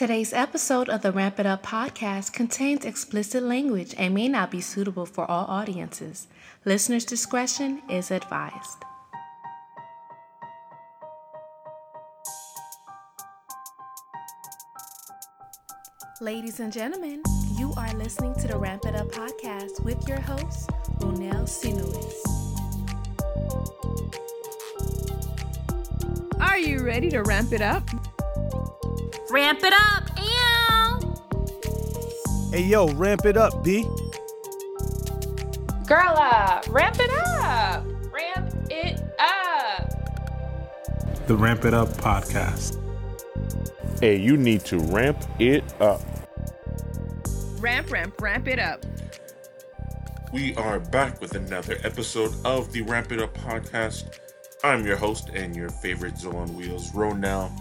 Today's episode of the Ramp It Up podcast contains explicit language and may not be suitable for all audiences. Listener's discretion is advised. Ladies and gentlemen, you are listening to the Ramp It Up podcast with your host, Ronell Sinuis. Are you ready to ramp it up? Ramp it up, ew! Hey yo, ramp it up, B. Girl up, ramp it up, ramp it up. The Ramp It Up podcast. Hey, you need to ramp it up. Ramp, ramp, ramp it up. We are back with another episode of the Ramp It Up podcast. I'm your host and your favorite Zoe on Wheels, Ronell.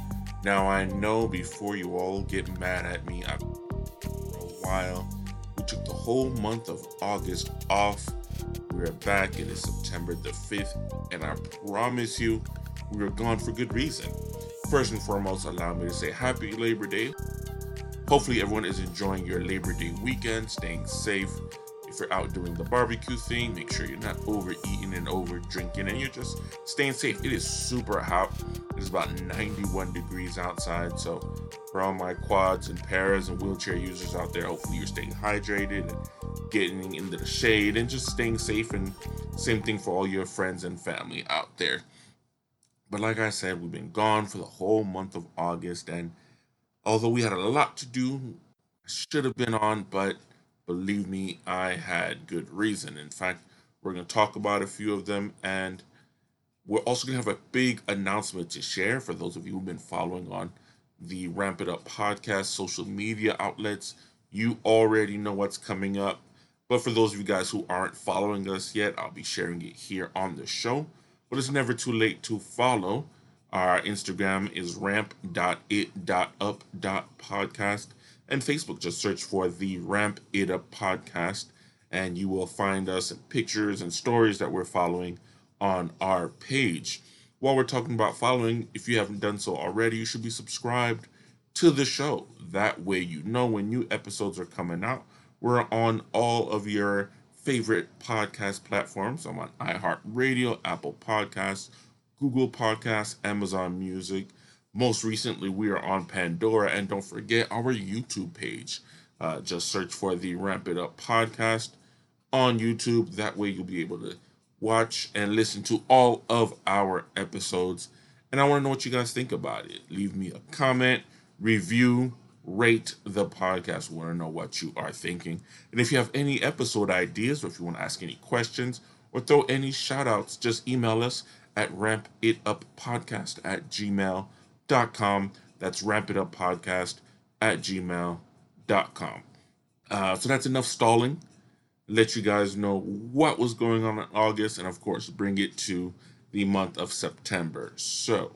Now, I know before you all get mad at me, I, for a while, we took the whole month of August off. We're back. It is September the 5th, and I promise you, we were gone for good reason. First and foremost, allow me to say Happy Labor Day. Hopefully, everyone is enjoying your Labor Day weekend, staying safe. You're out doing the barbecue thing, make sure you're not overeating and over drinking and you're just staying safe. It is super hot. It's about 91 degrees outside. So, for all my quads and paras and wheelchair users out there, hopefully you're staying hydrated and getting into the shade and just staying safe. And same thing for all your friends and family out there. But like I said, we've been gone for the whole month of August, and although we had a lot to do, should have been on, but believe me, I had good reason. In fact, we're going to talk about a few of them, and we're also going to have a big announcement to share for those of you who've been following on the Ramp It Up podcast social media outlets. You already know what's coming up. But for those of you guys who aren't following us yet, I'll be sharing it here on the show. But it's never too late to follow. Our Instagram is ramp.it.up.podcast. And Facebook, just search for the Ramp It Up podcast, and you will find us and pictures and stories that we're following on our page. While we're talking about following, if you haven't done so already, you should be subscribed to the show. That way, you know when new episodes are coming out. We're on all of your favorite podcast platforms. I'm on iHeartRadio, Apple Podcasts, Google Podcasts, Amazon Music. Most recently, we are on Pandora. And don't forget our YouTube page. Uh, just search for the Ramp It Up podcast on YouTube. That way, you'll be able to watch and listen to all of our episodes. And I want to know what you guys think about it. Leave me a comment, review, rate the podcast. We want to know what you are thinking. And if you have any episode ideas or if you want to ask any questions or throw any shout outs, just email us at rampituppodcast at gmail.com. That's rampituppodcast at gmail.com. Uh, so that's enough stalling. Let you guys know what was going on in August and, of course, bring it to the month of September. So,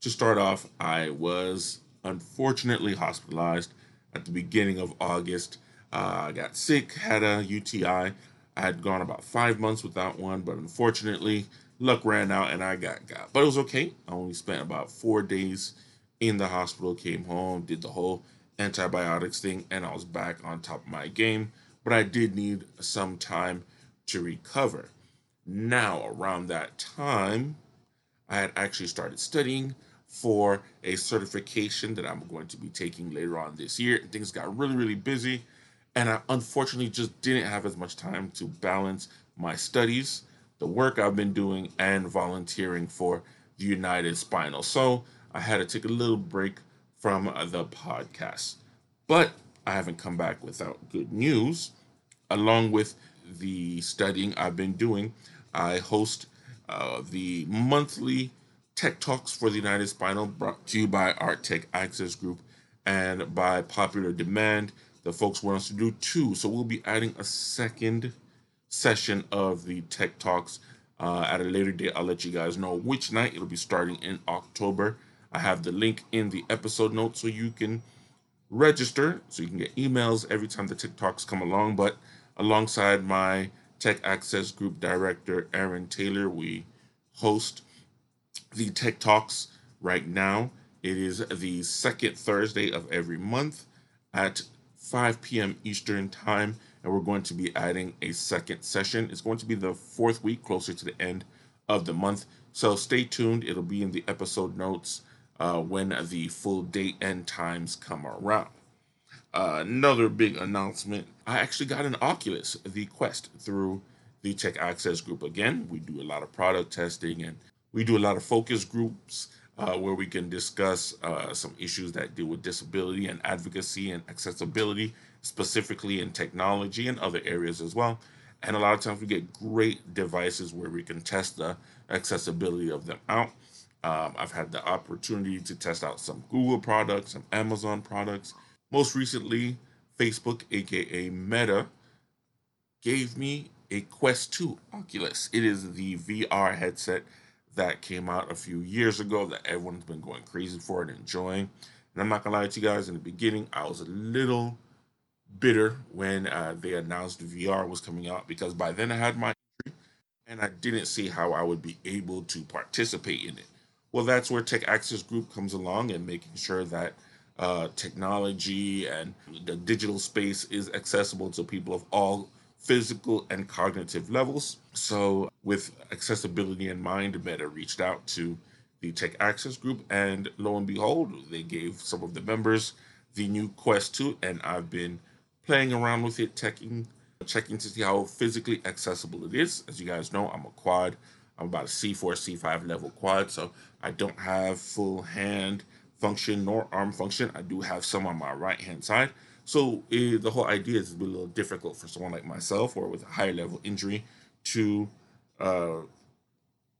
to start off, I was unfortunately hospitalized at the beginning of August. Uh, I got sick, had a UTI. I had gone about five months without one, but unfortunately, luck ran out and I got got. But it was okay. I only spent about four days in the hospital, came home, did the whole antibiotics thing, and I was back on top of my game. But I did need some time to recover. Now, around that time, I had actually started studying for a certification that I'm going to be taking later on this year. And things got really, really busy. And I unfortunately just didn't have as much time to balance my studies, the work I've been doing, and volunteering for the United Spinal. So I had to take a little break from the podcast. But I haven't come back without good news. Along with the studying I've been doing, I host uh, the monthly Tech Talks for the United Spinal, brought to you by Art Tech Access Group and by popular demand. The folks want us to do two, so we'll be adding a second session of the Tech Talks uh, at a later date. I'll let you guys know which night. It'll be starting in October. I have the link in the episode notes so you can register, so you can get emails every time the Tech Talks come along. But alongside my Tech Access Group Director, Aaron Taylor, we host the Tech Talks right now. It is the second Thursday of every month at 5 p.m. Eastern Time, and we're going to be adding a second session. It's going to be the fourth week, closer to the end of the month. So stay tuned. It'll be in the episode notes uh, when the full date and times come around. Uh, another big announcement I actually got an Oculus, the Quest, through the Tech Access Group. Again, we do a lot of product testing and we do a lot of focus groups uh, where we can discuss uh, some issues that deal with disability and advocacy and accessibility, specifically in technology and other areas as well. And a lot of times we get great devices where we can test the accessibility of them out. Um, I've had the opportunity to test out some Google products, some Amazon products. Most recently, Facebook, aka Meta, gave me a Quest 2 Oculus. It is the VR headset that came out a few years ago that everyone's been going crazy for and enjoying. And I'm not gonna lie to you guys, in the beginning, I was a little bitter when uh, they announced VR was coming out because by then I had my injury and I didn't see how I would be able to participate in it. Well, that's where Tech Access Group comes along and making sure that uh, technology and the digital space is accessible to people of all physical and cognitive levels. So, with accessibility in mind, Meta reached out to the Tech Access Group, and lo and behold, they gave some of the members the new Quest 2, and I've been playing around with it, checking, checking to see how physically accessible it is. As you guys know, I'm a quad. I'm about a C4, C5 level quad, so I don't have full hand function nor arm function. I do have some on my right hand side. So uh, the whole idea is a little difficult for someone like myself or with a higher level injury to uh,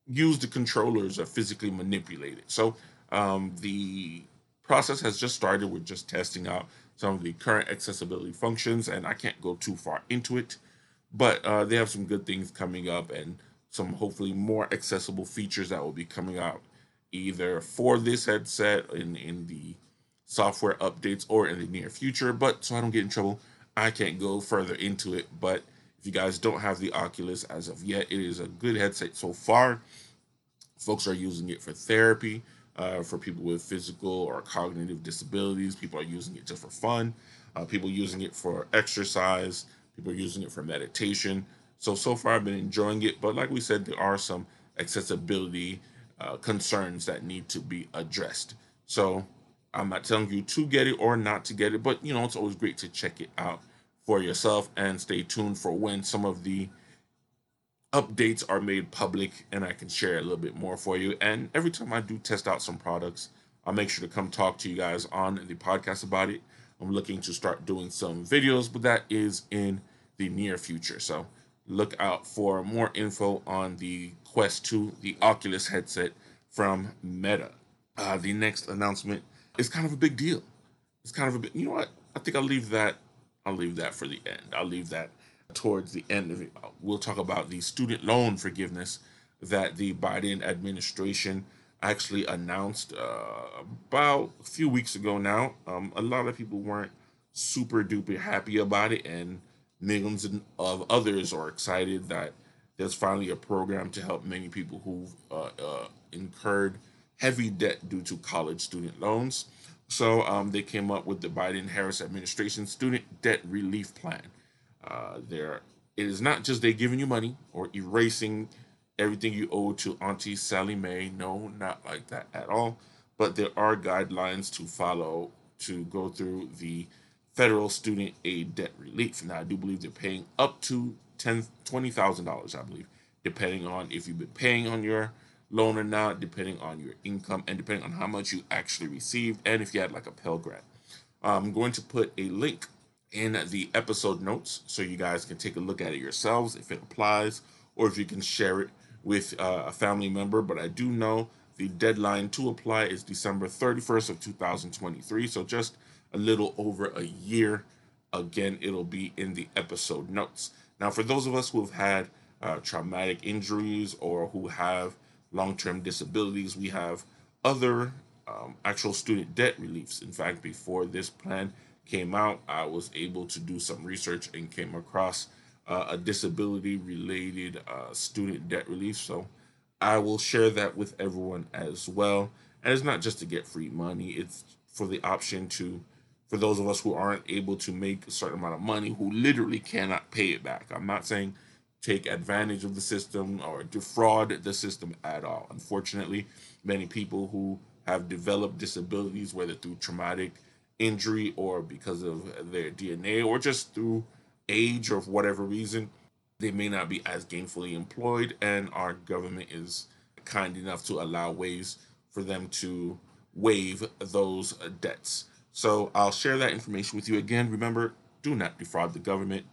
use the controllers or physically manipulate it. So um, the process has just started. We're just testing out some of the current accessibility functions, and I can't go too far into it. But uh, they have some good things coming up and some hopefully more accessible features that will be coming out either for this headset in, in the software updates or in the near future. But so I don't get in trouble, I can't go further into it. But if you guys don't have the Oculus as of yet, it is a good headset so far. Folks are using it for therapy, uh, for people with physical or cognitive disabilities. People are using it just for fun. Uh, people using it for exercise. People are using it for meditation. So so far, I've been enjoying it. But like we said, there are some accessibility uh, concerns that need to be addressed. So I'm not telling you to get it or not to get it, but you know, it's always great to check it out for yourself and stay tuned for when some of the updates are made public and I can share a little bit more for you. And every time I do test out some products, I'll make sure to come talk to you guys on the podcast about it. I'm looking to start doing some videos, but that is in the near future. So look out for more info on the Quest 2, the Oculus headset from Meta. Uh, the next announcement is kind of a big deal. It's kind of a bit. You know what? I think I'll leave that. I'll leave that for the end. I'll leave that towards the end of it. We'll talk about the student loan forgiveness that the Biden administration actually announced uh, about a few weeks ago now. Um, a lot of people weren't super duper happy about it, and millions of others are excited that there's finally a program to help many people who've uh, uh, incurred heavy debt due to college student loans. So um, they came up with the Biden Harris administration student debt relief plan. Uh, there, it is not just they giving you money or erasing everything you owe to Auntie Sallie Mae. No, not like that at all. But there are guidelines to follow to go through the federal student aid debt relief. Now, I do believe they're paying up to ten, twenty thousand dollars, I believe, depending on if you've been paying on your loan or not, depending on your income and depending on how much you actually received and if you had like a Pell Grant. I'm going to put a link in the episode notes so you guys can take a look at it yourselves if it applies or if you can share it with uh, a family member. But I do know the deadline to apply is December 31st of 2023, so just a little over a year. Again, it'll be in the episode notes. Now, for those of us who have had uh, traumatic injuries or who have long term disabilities. We have other um, actual student debt reliefs. In fact, before this plan came out, I was able to do some research and came across uh, a disability related uh, student debt relief. So I will share that with everyone as well. And it's not just to get free money, it's for the option to, for those of us who aren't able to make a certain amount of money, who literally cannot pay it back. I'm not saying take advantage of the system or defraud the system at all. Unfortunately, many people who have developed disabilities, whether through traumatic injury or because of their DNA or just through age or for whatever reason, they may not be as gainfully employed, and our government is kind enough to allow ways for them to waive those debts. So I'll share that information with you again. Remember, do not defraud the government.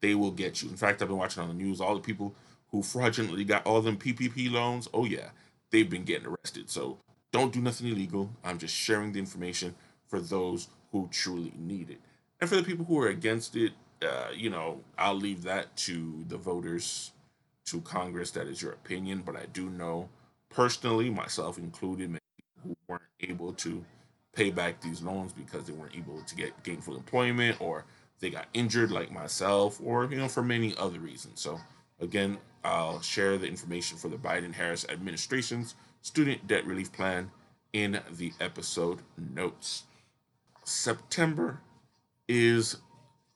They will get you. In fact, I've been watching on the news all the people who fraudulently got all them PPP loans. Oh, yeah, they've been getting arrested. So don't do nothing illegal. I'm just sharing the information for those who truly need it. And for the people who are against it, uh, you know, I'll leave that to the voters, to Congress. That is your opinion. But I do know personally, myself included, many people who weren't able to pay back these loans because they weren't able to get gainful employment or they got injured like myself or you know for many other reasons so again i'll share the information for the biden harris administration's student debt relief plan in the episode notes september is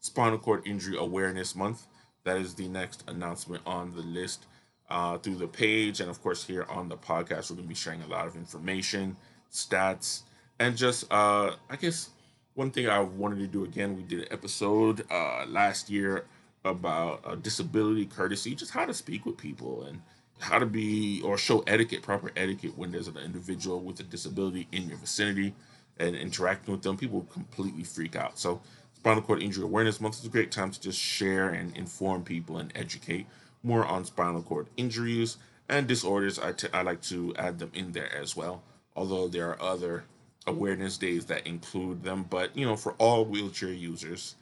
spinal cord injury awareness month. That is the next announcement on the list uh, through the page and of course here on the podcast. We're going to be sharing a lot of information stats and just uh i guess one thing i wanted to do again we did an episode uh last year about uh, disability courtesy just how to speak with people and how to be or show etiquette proper etiquette when there's an individual with a disability in your vicinity and interacting with them people completely freak out so spinal cord injury awareness month is a great time to just share and inform people and educate more on spinal cord injuries and disorders I, t- I like to add them in there as well although there are other awareness days that include them. But you know, for all wheelchair users,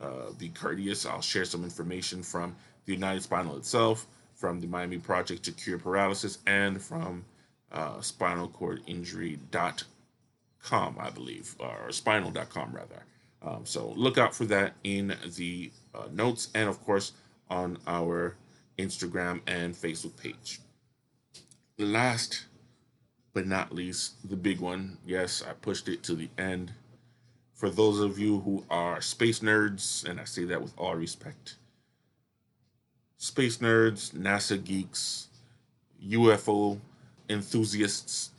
uh, be courteous. I'll share some information from the United Spinal itself, from the Miami Project to Cure Paralysis, and from uh, I believe, or spinal.com rather. Um, so look out for that in the uh, notes and, of course, on our Instagram and Facebook page. Last but not least, the big one. Yes, I pushed it to the end. For those of you who are space nerds, and I say that with all respect, space nerds, NASA geeks, UFO enthusiasts,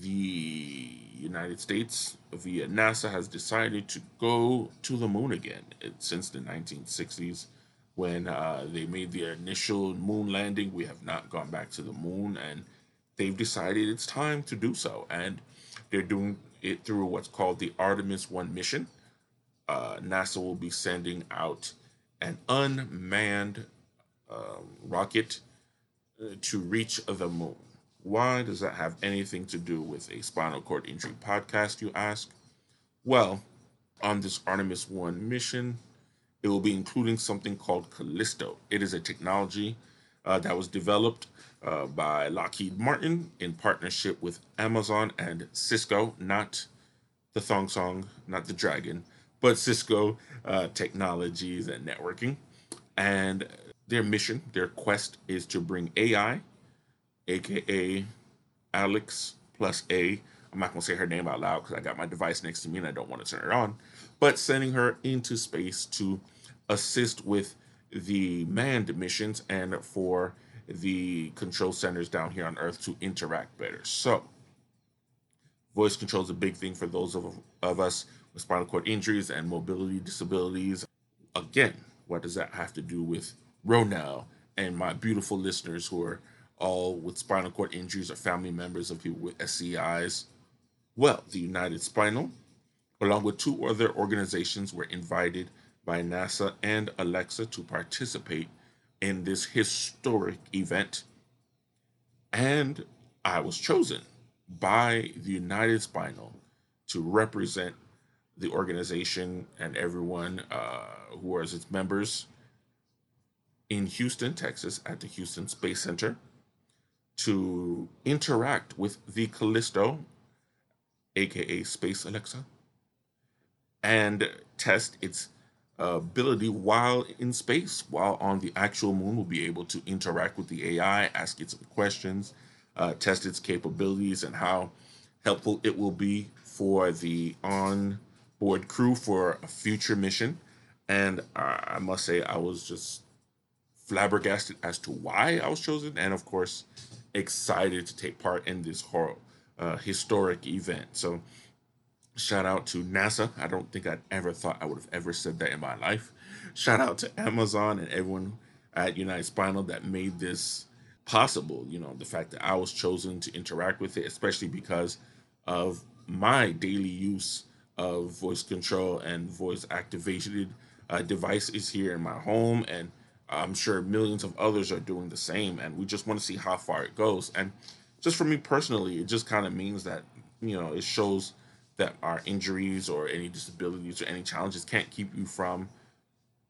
the United States via NASA has decided to go to the moon again since the 1960s when uh, they made the initial moon landing. We have not gone back to the moon, and they've decided it's time to do so. And they're doing it through what's called the Artemis 1 mission. Uh, NASA will be sending out an unmanned um, rocket uh, to reach the moon. Why does that have anything to do with a spinal cord injury podcast, you ask? Well, on this Artemis 1 mission, it will be including something called Callisto. It is a technology uh, that was developed uh, by Lockheed Martin in partnership with Amazon and Cisco, not the Thong Song, not the Dragon, but Cisco uh, Technologies and Networking. And their mission, their quest is to bring AI, aka Alex plus A. I'm not going to say her name out loud because I got my device next to me and I don't want to turn it on, but sending her into space to assist with the manned missions and for the control centers down here on Earth to interact better. So, voice control is a big thing for those of, of us with spinal cord injuries and mobility disabilities. Again, what does that have to do with Ronell and my beautiful listeners who are all with spinal cord injuries or family members of people with SCIs? Well, the United Spinal, along with two other organizations, were invited by NASA and Alexa to participate in this historic event. And I was chosen by the United Spinal to represent the organization and everyone uh, who was its members in Houston, Texas, at the Houston Space Center to interact with the Callisto, aka Space Alexa, and test its ability while in space, while on the actual moon, We'll be able to interact with the AI, ask it some questions, uh, test its capabilities, and how helpful it will be for the on board crew for a future mission. And I must say, I was just flabbergasted as to why I was chosen, and of course, excited to take part in this horror, uh, historic event. So, shout out to NASA. I don't think I'd ever thought I would have ever said that in my life. Shout out to Amazon and everyone at United Spinal that made this possible. You know, the fact that I was chosen to interact with it, especially because of my daily use of voice control and voice activated uh, devices here in my home. And I'm sure millions of others are doing the same. And we just want to see how far it goes. And just for me personally, it just kind of means that, you know, it shows that our injuries or any disabilities or any challenges can't keep you from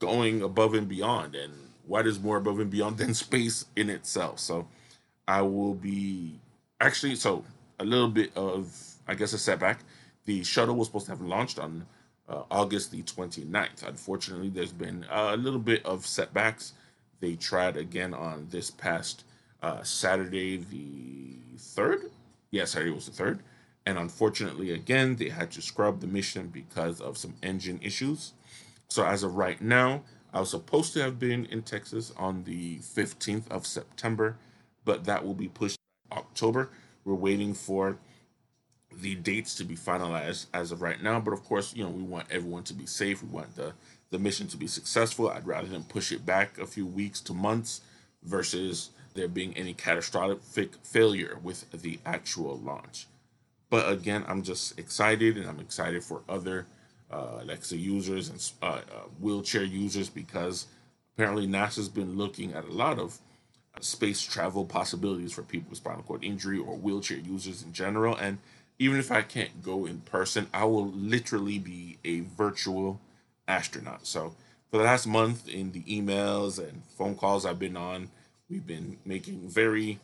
going above and beyond. And what is more above and beyond than space in itself? So I will be actually, so a little bit of, I guess, a setback. The shuttle was supposed to have launched on uh, August the 29th. Unfortunately, there's been a little bit of setbacks. They tried again on this past uh, Saturday, the 3rd. Yeah, Saturday was the 3rd. And unfortunately, again, they had to scrub the mission because of some engine issues. So, as of right now, I was supposed to have been in Texas on the 15th of September, but that will be pushed October. We're waiting for the dates to be finalized as of right now. But of course, you know, we want everyone to be safe. We want the, the mission to be successful. I'd rather than push it back a few weeks to months versus there being any catastrophic failure with the actual launch. But again, I'm just excited and I'm excited for other uh, Alexa users and uh, uh, wheelchair users because apparently NASA's been looking at a lot of space travel possibilities for people with spinal cord injury or wheelchair users in general. And even if I can't go in person, I will literally be a virtual astronaut. So for the last month, in the emails and phone calls I've been on, we've been making very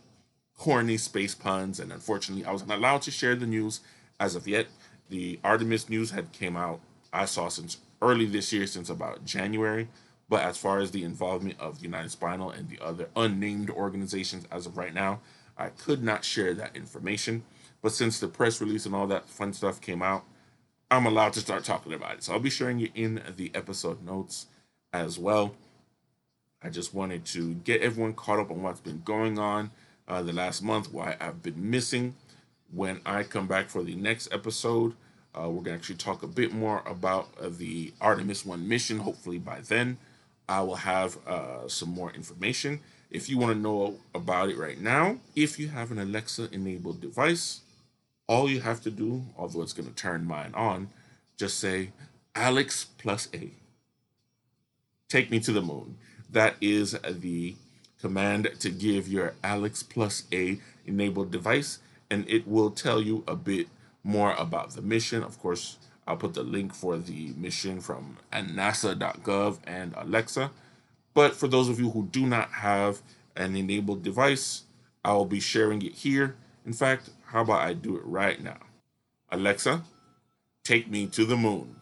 corny space puns, and unfortunately, I wasn't allowed to share the news as of yet. The Artemis news had came out. I saw since early this year, since about January. But as far as the involvement of United Spinal and the other unnamed organizations as of right now, I could not share that information. But since the press release and all that fun stuff came out, I'm allowed to start talking about it. So I'll be sharing it in the episode notes as well. I just wanted to get everyone caught up on what's been going on uh, the last month, why I've been missing. When I come back for the next episode, uh, we're going to actually talk a bit more about uh, the Artemis 1 mission. Hopefully, by then, I will have uh, some more information. If you want to know about it right now, if you have an Alexa enabled device, all you have to do, although it's going to turn mine on, just say Alex plus A. Take me to the moon. That is the command to give your Alex plus A enabled device, and it will tell you a bit more about the mission. Of course, I'll put the link for the mission from nasa.gov and Alexa. But for those of you who do not have an enabled device, I will be sharing it here. In fact, how about I do it right now? Alexa, take me to the moon.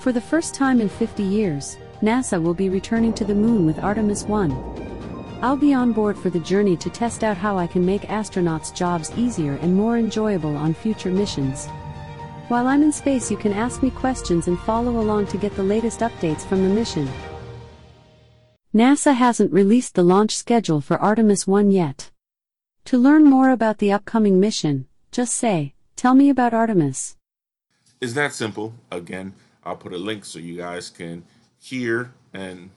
For the first time in 50 years, NASA will be returning to the moon with Artemis 1. I'll be on board for the journey to test out how I can make astronauts' jobs easier and more enjoyable on future missions. While I'm in space, you can ask me questions and follow along to get the latest updates from the mission. NASA hasn't released the launch schedule for Artemis 1 yet. To learn more about the upcoming mission, just say, Tell me about Artemis. It's that simple. Again, I'll put a link so you guys can hear and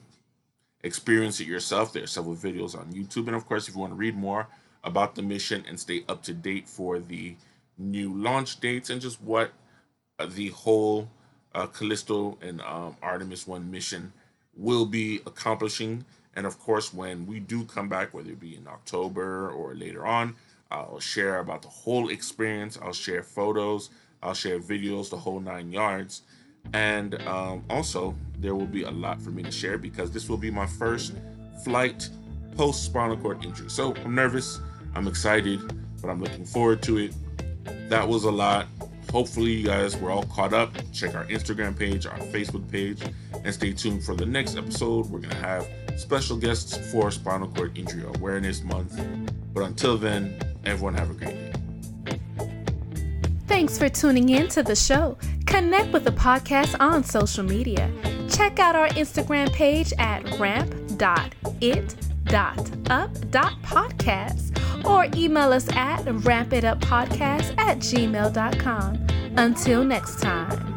experience it yourself. There are several videos on YouTube. And of course, if you want to read more about the mission and stay up to date for the new launch dates and just what uh, the whole uh, Callisto and um, Artemis 1 mission will be accomplishing. And of course, when we do come back, whether it be in October or later on, I'll share about the whole experience. I'll share photos, I'll share videos, the whole nine yards. And um, also, there will be a lot for me to share because this will be my first flight post spinal cord injury. So I'm nervous, I'm excited, but I'm looking forward to it. That was a lot hopefully you guys were all caught up. Check our Instagram page, our Facebook page, and stay tuned for the next episode. We're going to have special guests for Spinal Cord Injury Awareness Month. But until then, everyone have a great day. Thanks for tuning in to the show. Connect with the podcast on social media. Check out our Instagram page at ramp.it.up.podcast or email us at rampituppodcast at gmail.com. Until next time.